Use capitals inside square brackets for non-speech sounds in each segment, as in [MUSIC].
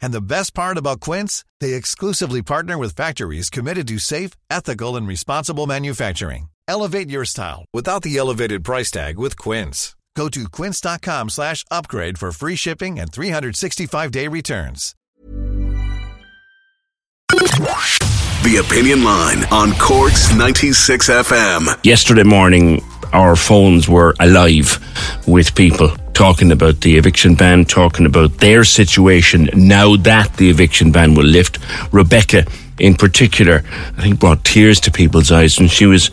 And the best part about Quince, they exclusively partner with factories committed to safe, ethical, and responsible manufacturing. Elevate your style without the elevated price tag with Quince. Go to quince.com slash upgrade for free shipping and 365-day returns. The Opinion Line on Cork's 96 FM. Yesterday morning, our phones were alive with people talking about the eviction ban, talking about their situation now that the eviction ban will lift. Rebecca, in particular, I think brought tears to people's eyes when she was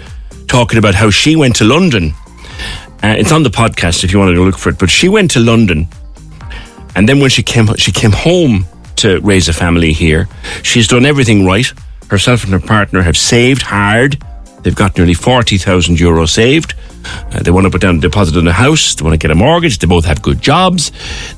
talking about how she went to London. Uh, it's on the podcast if you want to look for it, but she went to London, and then when she came, she came home to raise a family here. She's done everything right. Herself and her partner have saved hard. They've got nearly 40,000 euro saved. Uh, they want to put down a deposit on a house. They want to get a mortgage. They both have good jobs.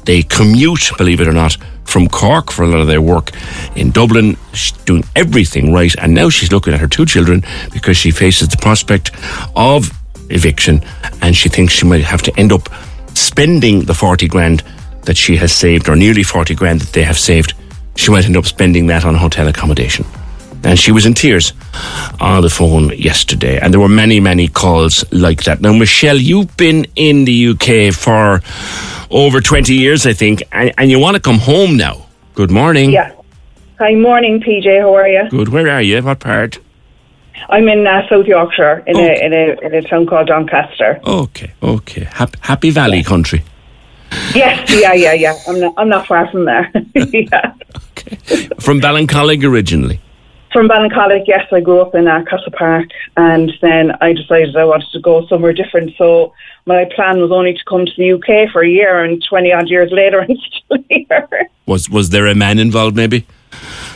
They commute, believe it or not, from Cork for a lot of their work in Dublin. She's doing everything right. And now she's looking at her two children because she faces the prospect of eviction and she thinks she might have to end up spending the 40 grand that she has saved, or nearly 40 grand that they have saved. She might end up spending that on hotel accommodation. And she was in tears on the phone yesterday. And there were many, many calls like that. Now, Michelle, you've been in the UK for over 20 years, I think, and, and you want to come home now. Good morning. Yeah. Hi, morning, PJ. How are you? Good. Where are you? What part? I'm in uh, South Yorkshire in, Okay. a, in a in a town called Doncaster. Okay, okay. Happy, Happy Valley country. Yes, yeah, yeah, yeah. I'm not I'm not far from there. [LAUGHS] [LAUGHS] yeah. Okay. From Ballincollig originally. From Ballincollig, yes, I grew up in uh, Castle Park, and then I decided I wanted to go somewhere different. So my plan was only to come to the UK for a year, and twenty odd years later, [LAUGHS] I'm still here. Was was there a man involved maybe?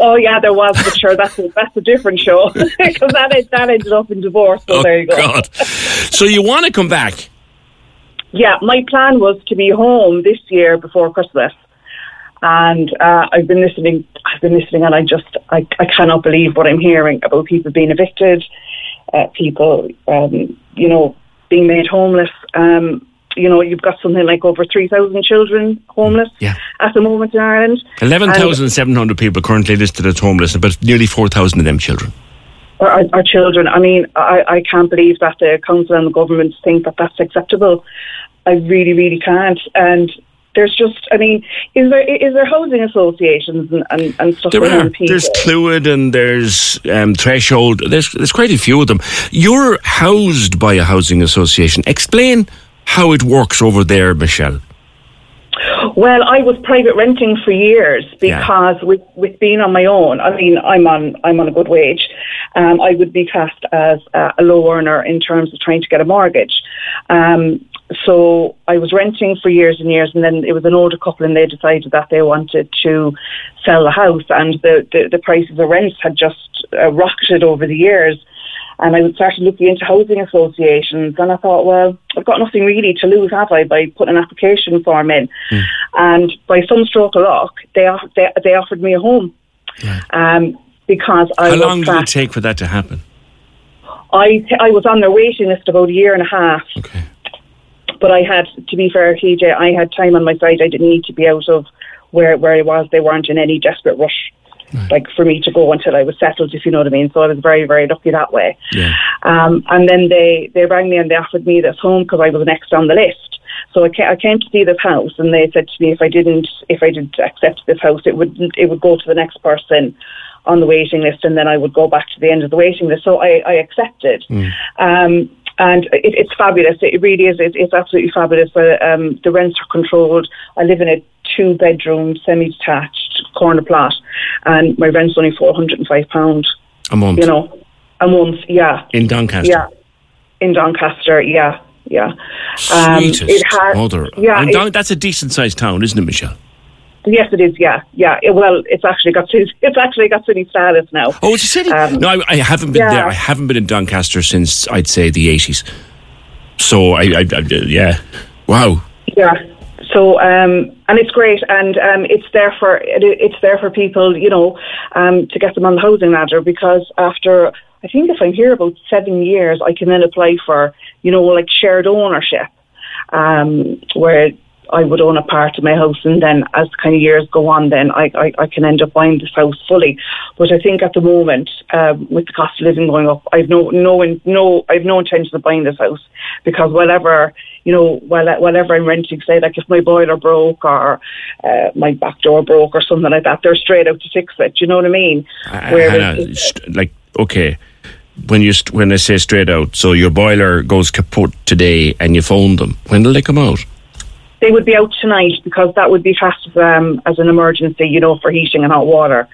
Oh yeah, there was, but sure, that's a, that's a different show [LAUGHS] because that that ended up in divorce. So oh there you go. God. So you want to come back? Yeah, my plan was to be home this year before Christmas, and uh, I've been listening. I've been listening, and I just I, I cannot believe what I'm hearing about people being evicted, uh, people um, you know being made homeless. Um, you know, you've got something like over three thousand children homeless Yeah. at the moment in Ireland. Eleven thousand seven hundred people currently listed as homeless, but nearly four thousand of them children. our, our- our children. I mean, I, I can't believe that the council and the government think that that's acceptable. I really, really can't. And there's just, I mean, is there is there housing associations and, and, and stuff There are. people? There's Clúid and there's um, Threshold. There's there's quite a few of them. You're housed by a housing association. Explain how it works over there, Michelle. Well, I was private renting for years Yeah. because with with being on my own, I mean, I'm on I'm on a good wage. Um, I would be classed as a, a low earner in terms of trying to get a mortgage. Um, so I was renting for years and years, and then it was an older couple, and they decided that they wanted to sell the house, and the the, the prices of rents had just uh, rocketed over the years. And I started looking into housing associations, and I thought, well, I've got nothing really to lose, have I, by putting an application form in? And by some stroke of luck, they they, they offered me a home. Um, because I How long did it take for that to happen? I I was on their waiting list about a year and a half. Okay. But I had, to be fair, PJ, I had time on my side. I didn't need to be out of where where I was. They weren't in any desperate rush, like for me to go until I was settled, if you know what I mean. So I was very very lucky that way. Yeah. Um, and then they they rang me and they offered me this home because I was next on the list. So I came, I came to see this house, and they said to me if I didn't if I didn't accept this house, it would it would go to the next person on the waiting list, and then I would go back to the end of the waiting list. So I, I accepted. Um, and it, it's fabulous. It really is. It, it's absolutely fabulous. Um, the rents are controlled. I live in a two-bedroom, semi-detached corner plot, and my rent's only four hundred and five pound. A month You know, a month. Yeah, in Doncaster. yeah, in Doncaster. Yeah, yeah. Um, Sweetest it has- mother. Yeah, Don- that's a decent sized town, isn't it, Michelle? Yes, it is. Yeah, yeah. It, well, it's actually got city, [LAUGHS] it's actually got city status now. Oh, it's a city. Um, no, I, I haven't been yeah. there. I haven't been in Doncaster since I'd say the eighties. So I, I, I, yeah, wow. Yeah. So um, and it's great, and um, it's there for it, it's there for people, you know, um, to get them on the housing ladder because after I think if I'm here about seven years, I can then apply for, you know, like shared ownership, um, where I would own a part of my house, and then as kind of years go on, then I, I, I can end up buying this house fully. But I think at the moment, um, with the cost of living going up, I've no no no I've no intention of buying this house because whatever you know, while whatever I'm renting, say like if my boiler broke or uh, my back door broke or something like that, they're straight out to fix it. Do you know what I mean? Hannah, st- like okay, when you st- when I say straight out, so your boiler goes kaput today, and you phone them. When will they come out? They would be out tonight because that would be classed as, um, as an emergency, you know, for heating and hot water.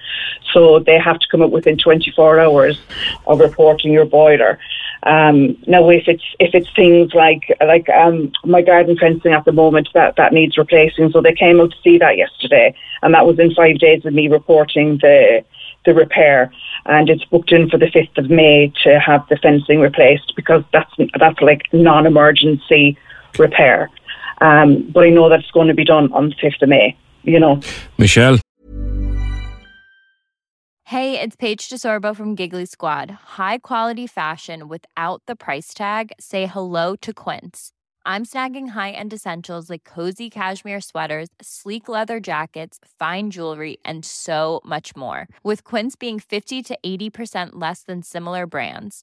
So they have to come up within 24 hours of reporting your boiler. Um, now, if it's if it's things like like um, my garden fencing at the moment that that needs replacing, so they came out to see that yesterday, and that was in five days of me reporting the the repair, and it's booked in for the fifth of May to have the fencing replaced because that's that's like non-emergency repair. Um, but I know that it's going to be done on the 5th of May, you know. Michelle. Hey, it's Paige DeSorbo from Giggly Squad. High quality fashion without the price tag? Say hello to Quince. I'm snagging high end essentials like cozy cashmere sweaters, sleek leather jackets, fine jewelry, and so much more. With Quince being 50 to 80% less than similar brands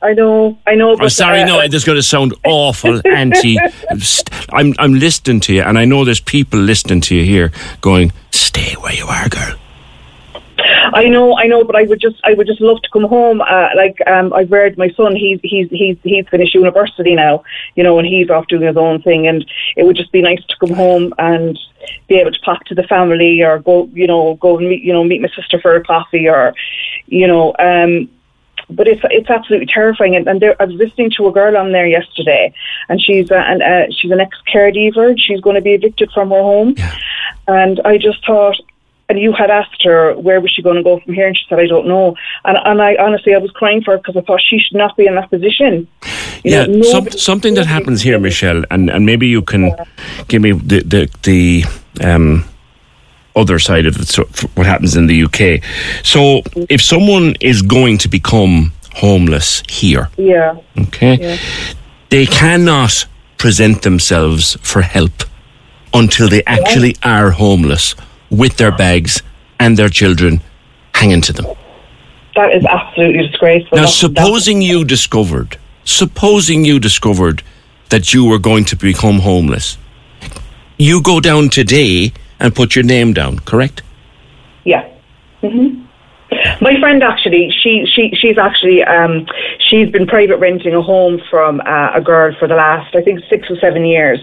I know, I know. I'm sorry, uh, no, this is going to sound awful, [LAUGHS] anti. I'm, I'm listening to you, and I know there's people listening to you here going, "Stay where you are, girl." I know, I know, but I would just, I would just love to come home. Uh, like, um, I've read my son; he's, he's, he's, he's finished university now, you know, and he's off doing his own thing. And it would just be nice to come home and be able to talk to the family, or go, you know, go and meet, you know, meet my sister for a coffee, or, you know, um but it's it's absolutely terrifying. And, and there, I was listening to a girl on there yesterday, and she's uh, and uh, she's an ex caregiver. She's going to be evicted from her home, yeah. and I just thought. And you had asked her where was she going to go from here, and she said, "I don't know." And and I honestly, I was crying for her because I thought she should not be in that position. You yeah, know, some, something that happens here, Michelle, and, and maybe you can yeah. give me the the, the um, other side of it, so what happens in the UK. So if someone is going to become homeless here, yeah, okay, yeah. they cannot present themselves for help until they actually are homeless with their bags and their children hanging to them. That is absolutely disgraceful. Now, that's, supposing that's, you discovered, supposing you discovered that you were going to become homeless, you go down today and put your name down, correct? Yeah. Mm-hmm. My friend actually, she she she's actually um, she's been private renting a home from uh, a girl for the last I think six or seven years,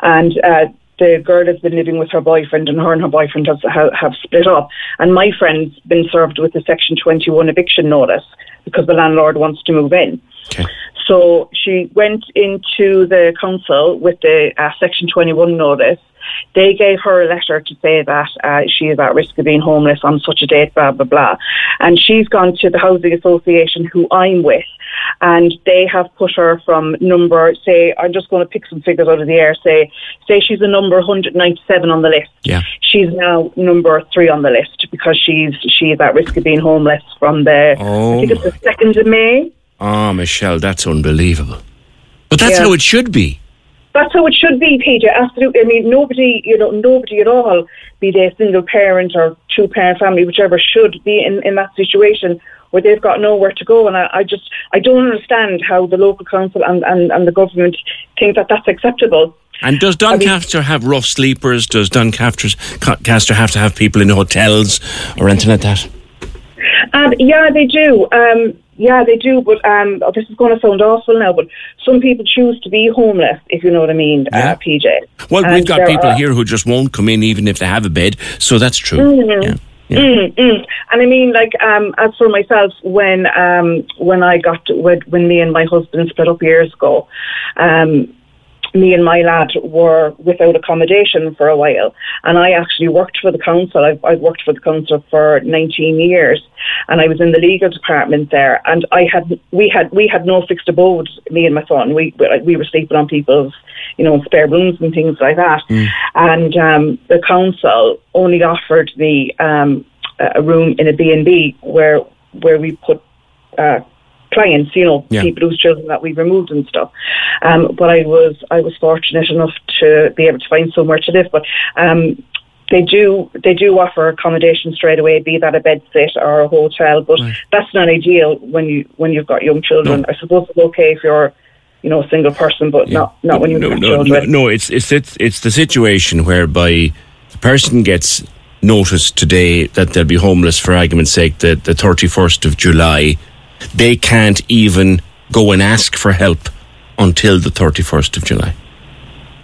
and uh, the girl has been living with her boyfriend, and her and her boyfriend have, have, have split up. And my friend's been served with a Section 21 eviction notice because the landlord wants to move in. Okay. So she went into the council with the uh, Section 21 notice they gave her a letter to say that uh, she is at risk of being homeless on such a date, blah, blah, blah. And she's gone to the Housing Association, who I'm with, and they have put her from number, say, I'm just going to pick some figures out of the air, say, say she's a number 197 on the list. Yeah. She's now number three on the list because she's she is at risk of being homeless from the, oh. I think it's oh the 2nd of May. Oh, Michelle, that's unbelievable. But that's yeah. how it should be. That's how it should be, PJ. Absolutely. I mean, nobody, you know, nobody at all, be they a single parent or two parent family, whichever, should be in, in that situation where they've got nowhere to go. And I, I just, I don't understand how the local council and, and, and the government think that that's acceptable. And does Doncaster I mean, have rough sleepers? Does Doncaster have to have people in hotels or anything like that? Um, yeah, they do. Um, yeah, they do. But um, oh, this is going to sound awful now, but some people choose to be homeless, if you know what I mean, Yeah. uh, PJ. Well, And we've got people are- here who just won't come in even if they have a bed, so that's true. Mhm. Yeah. Yeah. Mm, mm. And I mean, like, um, as for myself, when um, when I got to, when, when me and my husband split up years ago, um, me and my lad were without accommodation for a while, and I actually worked for the council. I've, I've worked for the council for 19 years, and I was in the legal department there. And I had we had we had no fixed abode. Me and my son, we we- were sleeping on people's you know spare rooms and things like that. And um, the council only offered me um, a room in a B and B where where we put. Uh, clients, you know, Yeah. people whose children that we removed and stuff. Um, but I was I was fortunate enough to be able to find somewhere to live. But um, they do they do offer accommodation straight away, be that a bed sit or a hotel. But that's not ideal when you when you've got young children. I suppose it's okay if you're you know a single person, but not not when you've no, got no, no, children. no, it's it's it's it's the situation whereby the person gets notice today that they'll be homeless for argument's sake the the thirty first of July. They can't even go and ask for help until the thirty first of July.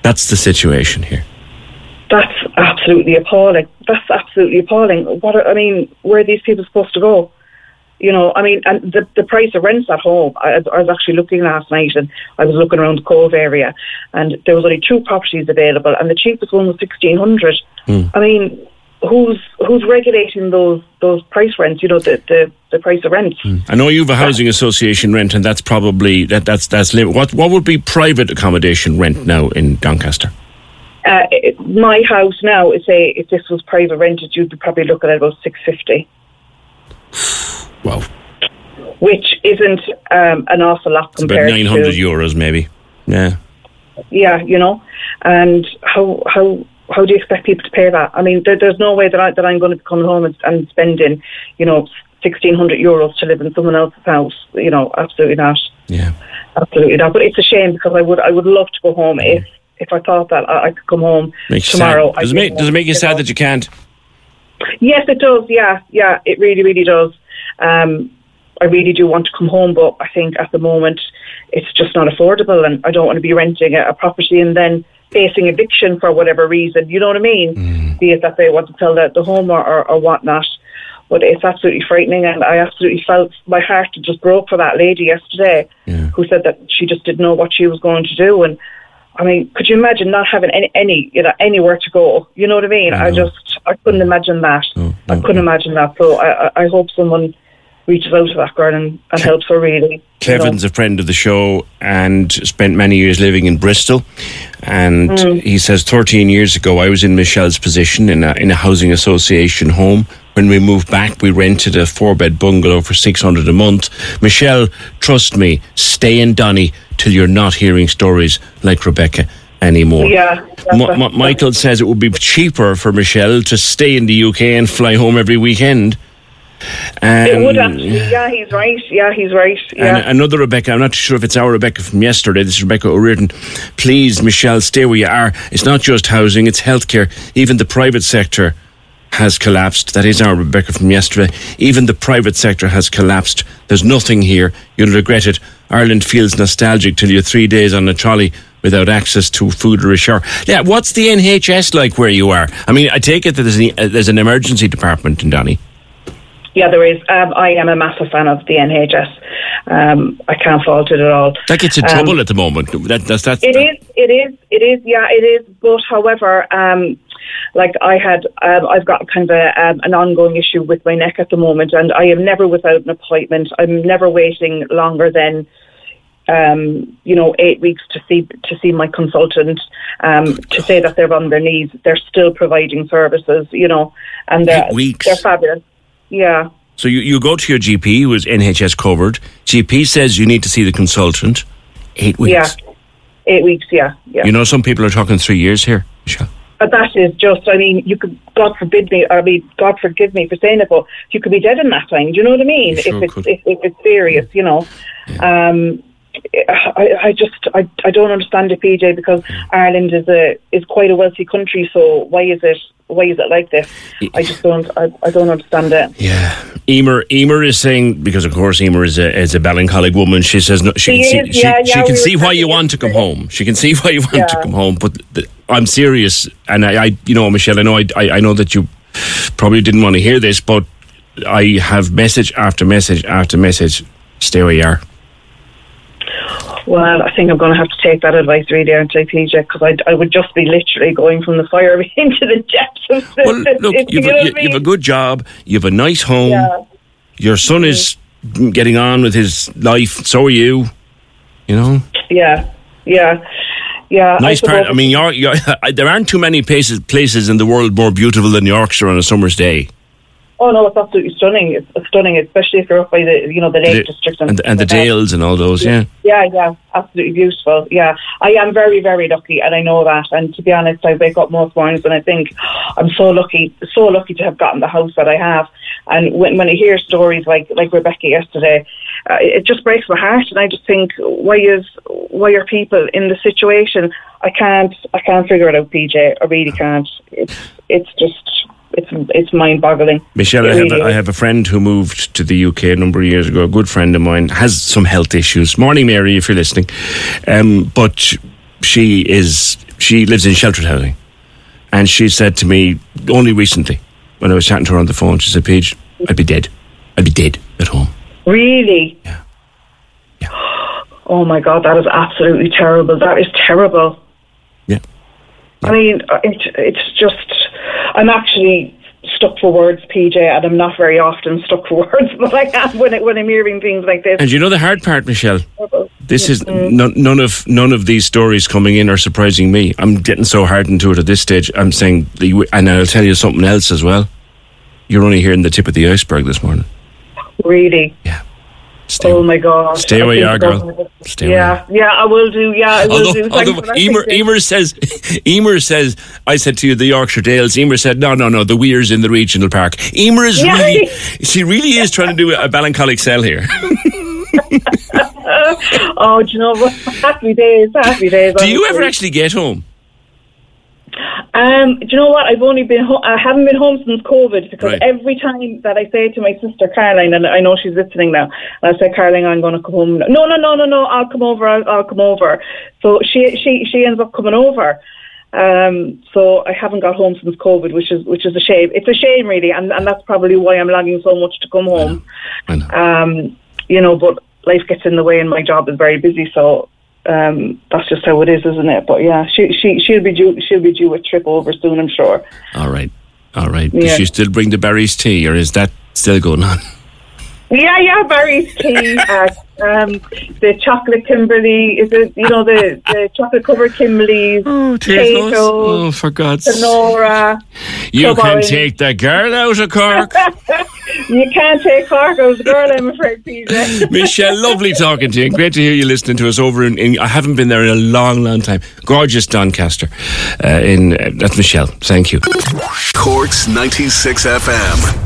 That's the situation here. That's absolutely appalling. That's absolutely appalling. What are, I mean, where are these people supposed to go? You know, I mean, and the the price of rents at home. I, I was actually looking last night, and I was looking around the Cove area, and there was only two properties available, and the cheapest one was sixteen hundred. Hmm. I mean, who's who's regulating those those price rents? You know, the the, the price of rents. I know you have a housing association rent, and that's probably that that's that's lim- what what would be private accommodation rent now in Doncaster? Uh, it, my house now, say if this was private rented, you'd be probably looking at about six fifty. [SIGHS] Wow, which isn't um, an awful lot it's about nine hundred euros, maybe. Yeah. yeah, you know. And how how how do you expect people to pay that? I mean, there, there's no way that I that I'm going to be coming home and, and spending, you know, sixteen hundred euros to live in someone else's house. You know, absolutely not, Yeah. absolutely not. But it's a shame because I would I would love to go home if if I thought that I, I could come home Makes tomorrow. Does it make does it make you sad know. that you can't? Yes, it does. Yeah, yeah, it really, really does. Um, I really do want to come home, but I think at the moment it's just not affordable, and I don't want to be renting a, a property and then facing eviction for whatever reason. You know what I mean? Mm. Be it that they want to sell the, the home or, or, or whatnot. But it's absolutely frightening, and I absolutely felt my heart just broke for that lady yesterday, Yeah. who said that she just didn't know what she was going to do, and. I mean, could you imagine not having any, any, you know, anywhere to go? You know what I mean? I, know. just, I couldn't imagine that. No, I couldn't imagine that. So I, I- I hope someone reaches out to that girl and, and helps her really. you know. Kevin's a friend of the show and spent many years living in Bristol. And Mm. he says 13 years ago, I was in Michelle's position in a, in a housing association home. When we moved back, we rented a four bed bungalow for 600 a month. Michelle, trust me, stay in Donny till you're not hearing stories like Rebecca anymore. Yeah, Michael says it would be cheaper for Michelle to stay in the UK and fly home every weekend. It would actually. Yeah, he's right. Yeah, he's right. Yeah. and another Rebecca, I'm not sure if it's our Rebecca from yesterday, this is Rebecca O'Riordan. Please, Michelle, stay where you are. It's not just housing, it's healthcare. Even the private sector has collapsed. That is our Rebecca from yesterday. Even the private sector has collapsed. There's nothing here. You'll regret it. Ireland feels nostalgic till you're three days on a trolley without access to food or a shower. Yeah, what's the NHS like where you are? I mean, I take it that there's an, uh, there's an emergency department in Donny. Yeah, there is. Um, I am a massive fan of the NHS. Um, I can't fault it at all. That gets in Um, trouble at the moment. That, that's, that's, It is, it is, it is, yeah, it is. But however, um, like I had, um, I've got kind of a, um, an ongoing issue with my neck at the moment, and I am never without an appointment. I'm never waiting longer than, um, you know, eight weeks to see to see my consultant. Um, to say that they're on their knees, they're still providing services, you know, and they're they're fabulous. Yeah. So you, you go to your GP, who is NHS covered. GP says you need to see the consultant. Eight weeks. Yeah, eight weeks. Yeah, yeah. You know, some people are talking three years here, Michelle. But that is just, I mean, you could, God forbid me, I mean, God forgive me for saying it, but you could be dead in that time. Do you know what I mean? Sure if, it's, if, if it's serious, you know. Um, I, I just I, I don't understand it, PJ, because Ireland is a is quite a wealthy country. So why is it why is it like this? I just don't I, I don't understand it. Yeah, Emer Emer is saying because of course Emer is a is a Ballincollig woman. She says no, she, She can is, see yeah, she, she can we see [LAUGHS] why you want to come home. She can see why you want to come home. But the, I'm serious, and I, I you know Michelle, I know I, I I know that you probably didn't want to hear this, but I have message after message after message. Stay where you are. Well, I think I'm going to have to take that advice really, aren't I, PJ? Because I, I would just be literally going from the fire [LAUGHS] into the depths of the. Well, look, you you've know a, you, I you've a good job. You have a nice home. Yeah. Your son is mm-hmm. getting on with his life. So are you. You know, Yeah, yeah, yeah. nice part. I mean, York, York, [LAUGHS] there aren't too many places places in the world more beautiful than Yorkshire on a summer's day. Oh no, it's absolutely stunning. It's, it's stunning, especially if you're up by the you know the Lake The- District and, and the stuff. Dales and all those. Yeah. Yeah, yeah, absolutely beautiful. Yeah, I am very, very lucky, and I know that. And to be honest, I wake up most mornings and I think I'm so lucky, so lucky to have gotten the house that I have. And when when I hear stories like like Rebecca yesterday, uh, it just breaks my heart. And I just think, why is why are people in the situation? I can't, I can't figure it out, PJ. I really can't. It's it's just it's it's mind boggling. Michelle, I have, a, I have a friend who moved to the UK a number of years ago. A good friend of mine has some health issues. Morning, Mary, if you're listening. Um, but she is she lives in sheltered housing, and she said to me only recently when I was chatting to her on the phone. She said, "PJ, I'd be dead. I'd be dead at home." Really? Yeah. [GASPS] Oh my God, that is absolutely terrible. That is terrible. Yeah. I mean, uh, it, it's just, I'm actually stuck for words, PJ, and I'm not very often stuck for [LAUGHS] words, but I am when, it, when I'm hearing things like this. And you know the hard part, Michelle. This is mm-hmm. none, none of none of these stories coming in are surprising me. I'm getting so hardened to it at this stage. I'm saying, the, and I'll tell you something else as well. You're only hearing the tip of the iceberg this morning. Really? Yeah. Stay, Oh my God. Stay where you are, girl. Stay Yeah, yeah, I will do. Yeah, I will Although, do. Although Emer, Emer says, [LAUGHS] Emer says, I said to you the Yorkshire Dales. Emer said, no, no, no, the Weir's in the regional park. Emer is Yeah. really, [LAUGHS] she really is trying to do a Ballincollig sell here. [LAUGHS] Oh, do you know what? Happy days, happy days. do you ever actually get home? Um, do you know what? I've only been ho- I haven't been home since COVID because Right. every time that I say to my sister Caroline, and I know she's listening now, and I say, Caroline, I'm going to come home. No, no, no, no, no. I'll come over. I'll, I'll come over. So she she she ends up coming over. Um, so I haven't got home since COVID, which is which is a shame. It's a shame, really, and and that's probably why I'm longing so much to come home. I know. Um, you know, but life gets in the way, and my job is very busy, so um, that's just how it is, isn't it? But yeah, she she she'll be due she'll be due a trip over soon, I'm sure. All right. All right. Does she still bring the Barry's tea or is that still going on? [LAUGHS] Yeah, yeah, Barry's tea, uh, um, the chocolate Kimberley, is it you know the the chocolate covered Kimberleys, Oh, potatoes, for God's sake. Sonora. You can take the girl out of Cork. [LAUGHS] You can't take Cork as a girl, I'm afraid, PJ. [LAUGHS] Michelle, lovely talking to you. Great to hear you listening to us over in, in I haven't been there in a long, long time. Gorgeous Doncaster. Uh, in uh, That's Michelle. Thank you. Corks 96 FM.